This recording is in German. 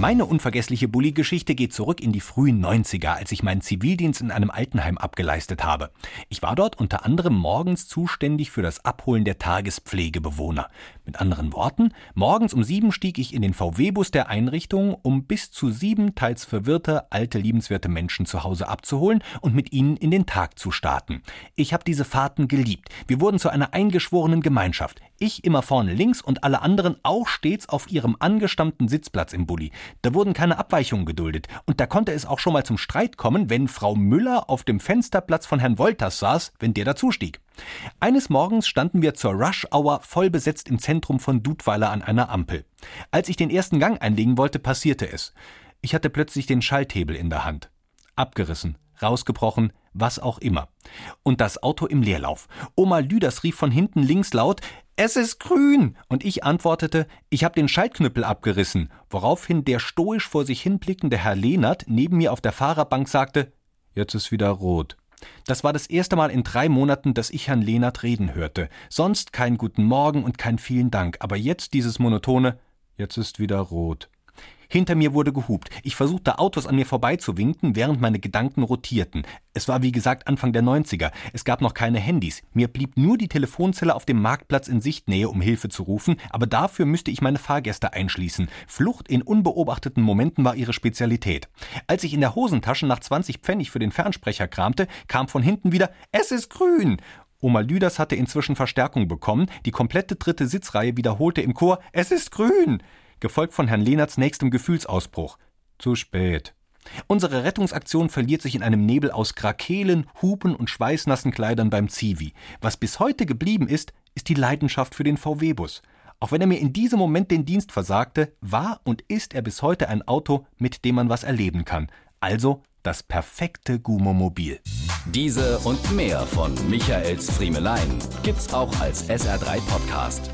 Meine unvergessliche Bulli-Geschichte geht zurück in die frühen 90er, als ich meinen Zivildienst in einem Altenheim abgeleistet habe. Ich war dort unter anderem morgens zuständig für das Abholen der Tagespflegebewohner. Mit anderen Worten, morgens um sieben stieg ich in den VW-Bus der Einrichtung, um bis zu sieben teils verwirrte, alte, liebenswerte Menschen zu Hause abzuholen und mit ihnen in den Tag zu starten. Ich habe diese Fahrten geliebt. Wir wurden zu einer eingeschworenen Gemeinschaft. Ich immer vorne links und alle anderen auch stets auf ihrem angestammten Sitzplatz im Bulli. Da wurden keine Abweichungen geduldet. Und da konnte es auch schon mal zum Streit kommen, wenn Frau Müller auf dem Fensterplatz von Herrn Wolters saß, wenn der dazustieg. Eines Morgens standen wir zur Rush-Hour voll besetzt im Zentrum von Dudweiler an einer Ampel. Als ich den ersten Gang einlegen wollte, passierte es. Ich hatte plötzlich den Schalthebel in der Hand. Abgerissen, rausgebrochen, was auch immer. Und das Auto im Leerlauf. Oma Lüders rief von hinten links laut, es ist grün! Und ich antwortete, ich habe den Schaltknüppel abgerissen, woraufhin der stoisch vor sich hinblickende Herr Lehnert neben mir auf der Fahrerbank sagte, jetzt ist wieder rot. Das war das erste Mal in drei Monaten, dass ich Herrn Lehnert reden hörte. Sonst kein guten Morgen und kein vielen Dank, aber jetzt dieses monotone, jetzt ist wieder rot. Hinter mir wurde gehupt. Ich versuchte Autos an mir vorbeizuwinken, während meine Gedanken rotierten. Es war wie gesagt Anfang der 90er. Es gab noch keine Handys. Mir blieb nur die Telefonzelle auf dem Marktplatz in Sichtnähe, um Hilfe zu rufen, aber dafür müsste ich meine Fahrgäste einschließen. Flucht in unbeobachteten Momenten war ihre Spezialität. Als ich in der Hosentasche nach 20 Pfennig für den Fernsprecher kramte, kam von hinten wieder Es ist grün. Oma Lüders hatte inzwischen Verstärkung bekommen. Die komplette dritte Sitzreihe wiederholte im Chor Es ist grün gefolgt von Herrn Lehnerts nächstem Gefühlsausbruch. Zu spät. Unsere Rettungsaktion verliert sich in einem Nebel aus Krakelen, Hupen und schweißnassen Kleidern beim Zivi. Was bis heute geblieben ist, ist die Leidenschaft für den VW-Bus. Auch wenn er mir in diesem Moment den Dienst versagte, war und ist er bis heute ein Auto, mit dem man was erleben kann. Also das perfekte Gumomobil. Diese und mehr von Michaels Friemelein gibt's auch als SR3 Podcast.